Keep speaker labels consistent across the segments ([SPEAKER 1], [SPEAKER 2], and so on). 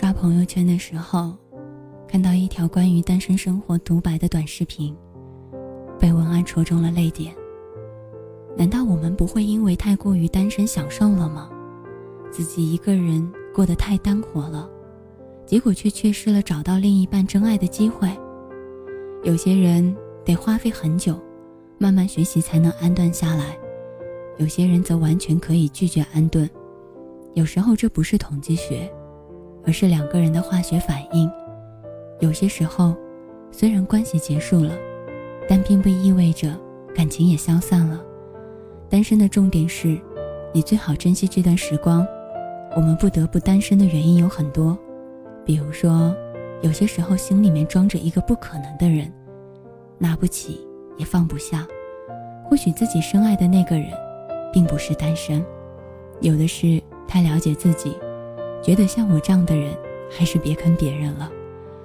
[SPEAKER 1] 刷朋友圈的时候，看到一条关于单身生活独白的短视频，被文案戳中了泪点。难道我们不会因为太过于单身享受了吗？自己一个人过得太单活了，结果却缺失了找到另一半真爱的机会。有些人得花费很久，慢慢学习才能安顿下来；有些人则完全可以拒绝安顿。有时候这不是统计学。而是两个人的化学反应。有些时候，虽然关系结束了，但并不意味着感情也消散了。单身的重点是，你最好珍惜这段时光。我们不得不单身的原因有很多，比如说，有些时候心里面装着一个不可能的人，拿不起也放不下。或许自己深爱的那个人，并不是单身，有的是太了解自己。觉得像我这样的人，还是别坑别人了。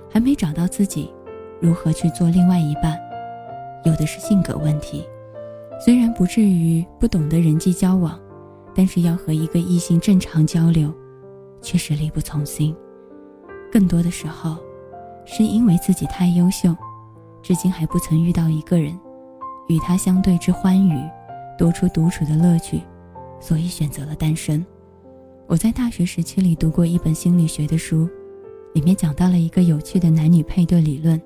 [SPEAKER 1] 还没找到自己，如何去做另外一半？有的是性格问题，虽然不至于不懂得人际交往，但是要和一个异性正常交流，确实力不从心。更多的时候，是因为自己太优秀，至今还不曾遇到一个人，与他相对之欢愉，多出独处的乐趣，所以选择了单身。我在大学时期里读过一本心理学的书，里面讲到了一个有趣的男女配对理论。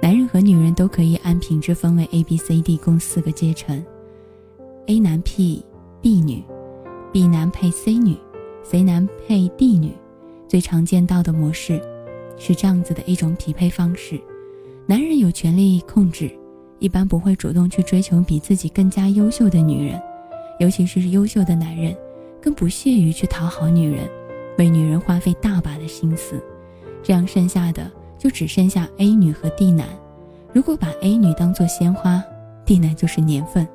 [SPEAKER 1] 男人和女人都可以按品质分为 A、B、C、D 共四个阶层：A 男配 B 女，B 男配 C 女，C 男配 D 女。最常见到的模式是这样子的一种匹配方式：男人有权利控制，一般不会主动去追求比自己更加优秀的女人，尤其是优秀的男人。更不屑于去讨好女人，为女人花费大把的心思，这样剩下的就只剩下 A 女和 D 男。如果把 A 女当做鲜花，D 男就是年份。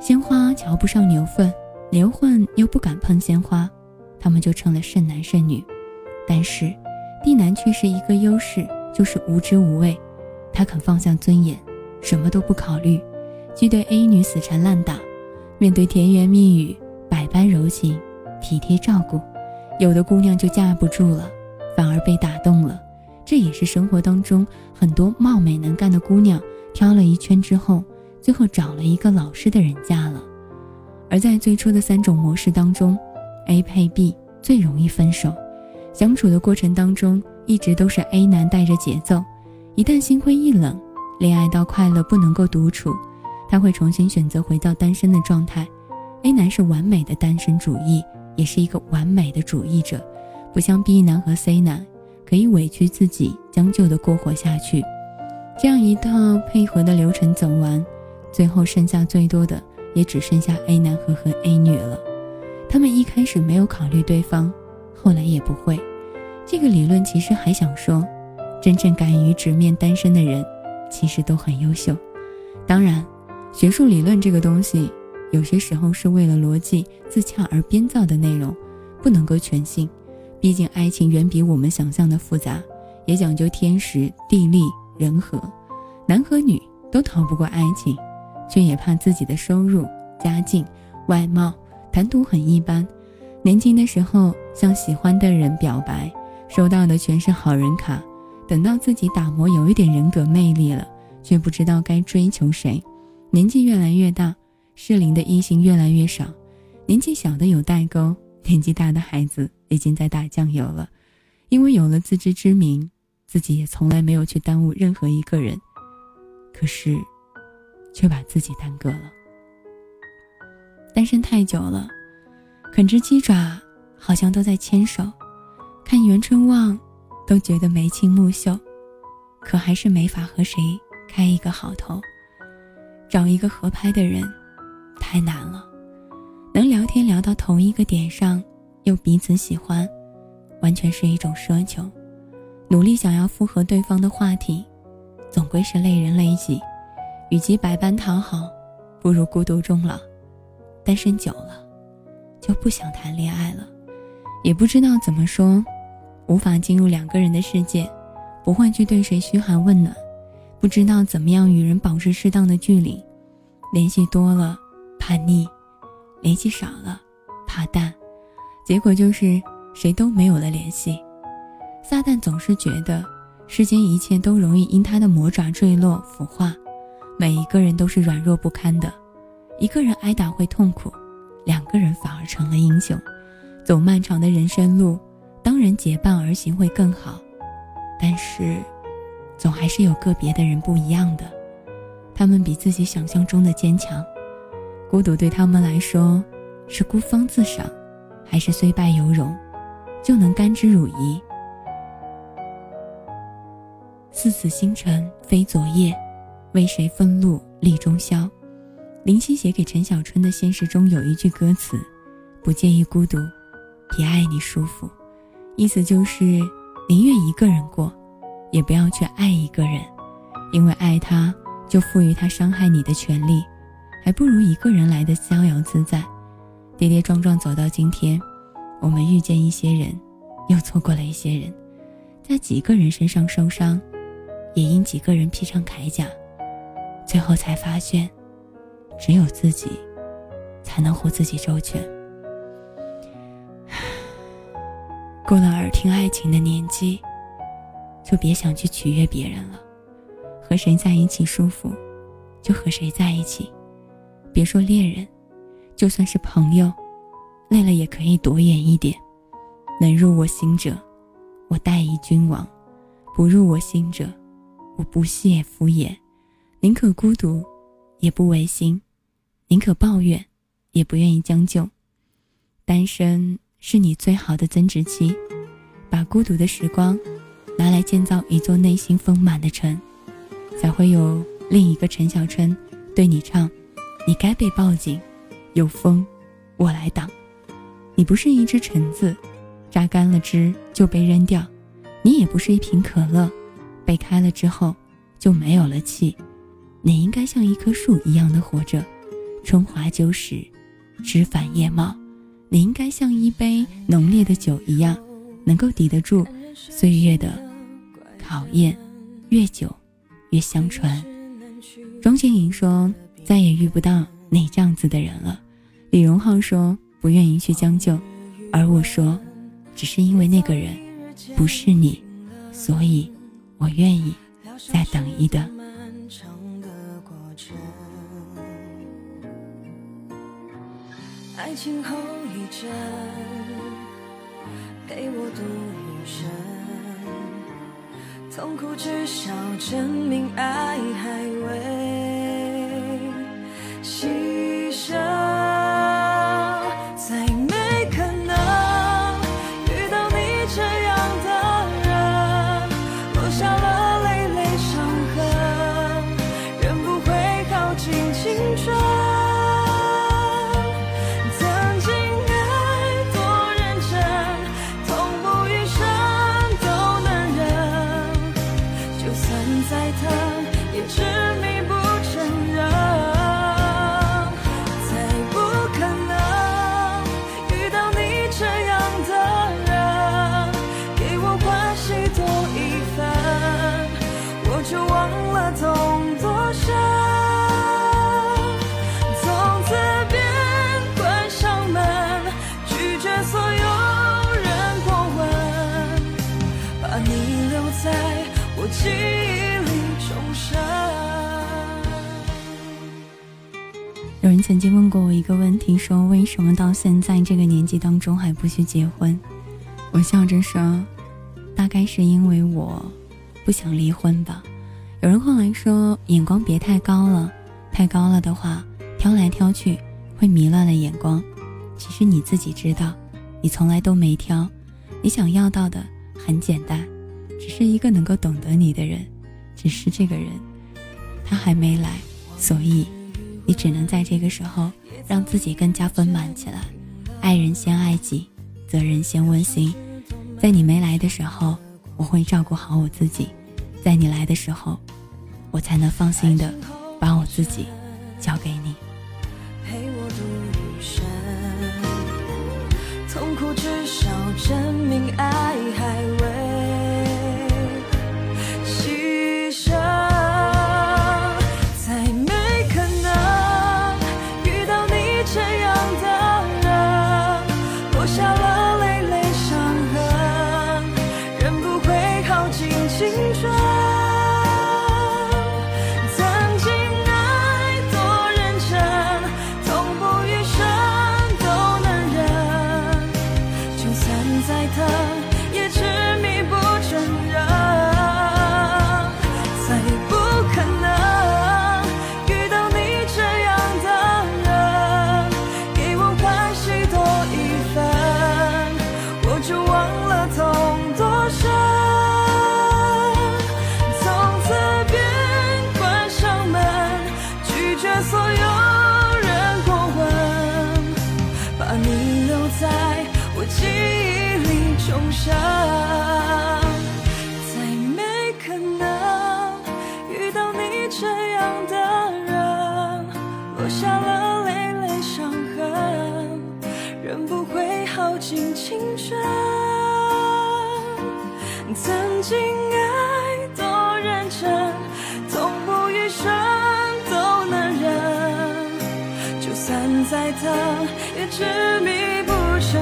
[SPEAKER 1] 鲜花瞧不上牛粪，牛粪又不敢碰鲜花，他们就成了剩男剩女。但是 D 男却是一个优势，就是无知无畏，他肯放下尊严，什么都不考虑，既对 A 女死缠烂打，面对甜言蜜语。百般柔情，体贴照顾，有的姑娘就架不住了，反而被打动了。这也是生活当中很多貌美能干的姑娘挑了一圈之后，最后找了一个老实的人嫁了。而在最初的三种模式当中，A 配 B 最容易分手，相处的过程当中一直都是 A 男带着节奏，一旦心灰意冷，恋爱到快乐不能够独处，他会重新选择回到单身的状态。A 男是完美的单身主义，也是一个完美的主义者，不像 B 男和 C 男，可以委屈自己将就的过活下去。这样一套配合的流程走完，最后剩下最多的也只剩下 A 男和和 A 女了。他们一开始没有考虑对方，后来也不会。这个理论其实还想说，真正敢于直面单身的人，其实都很优秀。当然，学术理论这个东西。有些时候是为了逻辑自洽而编造的内容，不能够全信。毕竟爱情远比我们想象的复杂，也讲究天时地利人和。男和女都逃不过爱情，却也怕自己的收入、家境、外貌、谈吐很一般。年轻的时候向喜欢的人表白，收到的全是好人卡。等到自己打磨有一点人格魅力了，却不知道该追求谁。年纪越来越大。适龄的异性越来越少，年纪小的有代沟，年纪大的孩子已经在打酱油了。因为有了自知之明，自己也从来没有去耽误任何一个人，可是，却把自己耽搁了。单身太久了，啃只鸡爪好像都在牵手，看袁春望都觉得眉清目秀，可还是没法和谁开一个好头，找一个合拍的人。太难了，能聊天聊到同一个点上，又彼此喜欢，完全是一种奢求。努力想要复合对方的话题，总归是累人累己。与其百般讨好，不如孤独终老。单身久了，就不想谈恋爱了，也不知道怎么说，无法进入两个人的世界，不会去对谁嘘寒问暖，不知道怎么样与人保持适当的距离，联系多了。叛逆，联系少了，怕淡，结果就是谁都没有了联系，撒旦总是觉得世间一切都容易因他的魔爪坠落腐化，每一个人都是软弱不堪的。一个人挨打会痛苦，两个人反而成了英雄。走漫长的人生路，当然结伴而行会更好。但是，总还是有个别的人不一样的，他们比自己想象中的坚强。孤独对他们来说，是孤芳自赏，还是虽败犹荣，就能甘之如饴？似此星辰非昨夜，为谁分路立中宵？林夕写给陈小春的现实中有一句歌词：“不介意孤独，比爱你舒服。”意思就是宁愿一个人过，也不要去爱一个人，因为爱他就赋予他伤害你的权利，还不如一个人来的逍遥自在。跌跌撞撞走到今天，我们遇见一些人，又错过了一些人，在几个人身上受伤。也因几个人披上铠甲，最后才发现，只有自己才能护自己周全。过了耳听爱情的年纪，就别想去取悦别人了。和谁在一起舒服，就和谁在一起。别说恋人，就算是朋友，累了也可以躲远一点。能入我心者，我待以君王；不入我心者，我不屑敷衍，宁可孤独，也不违心；宁可抱怨，也不愿意将就。单身是你最好的增值期，把孤独的时光拿来建造一座内心丰满的城，才会有另一个陈小春对你唱：“你该被抱紧，有风，我来挡。你不是一只橙子，榨干了汁就被扔掉；你也不是一瓶可乐。”被开了之后，就没有了气。你应该像一棵树一样的活着，春华秋实，枝繁叶茂。你应该像一杯浓烈的酒一样，能够抵得住岁月的考验，越久越香醇。庄心莹说：“再也遇不到你这样子的人了。”李荣浩说：“不愿意去将就。”而我说：“只是因为那个人不是你，所以。”我愿意再等一等。
[SPEAKER 2] 爱情后遗症，陪我度余生。痛苦至少证明爱还未
[SPEAKER 1] 有人曾经问过我一个问题，说为什么到现在这个年纪当中还不去结婚？我笑着说，大概是因为我不想离婚吧。有人后来说，眼光别太高了，太高了的话，挑来挑去会迷乱了眼光。其实你自己知道，你从来都没挑，你想要到的很简单，只是一个能够懂得你的人。只是这个人，他还没来，所以。你只能在这个时候让自己更加丰满起来，爱人先爱己，责任先温馨。在你没来的时候，我会照顾好我自己；在你来的时候，我才能放心的把我自己交给你。
[SPEAKER 2] 陪我度余生，痛苦至少证明爱还未。想，再没可能遇到你这样的人，落下了累累伤痕，人不会耗尽青春。曾经爱多认真，痛不欲生都能忍，就算再疼也执迷不承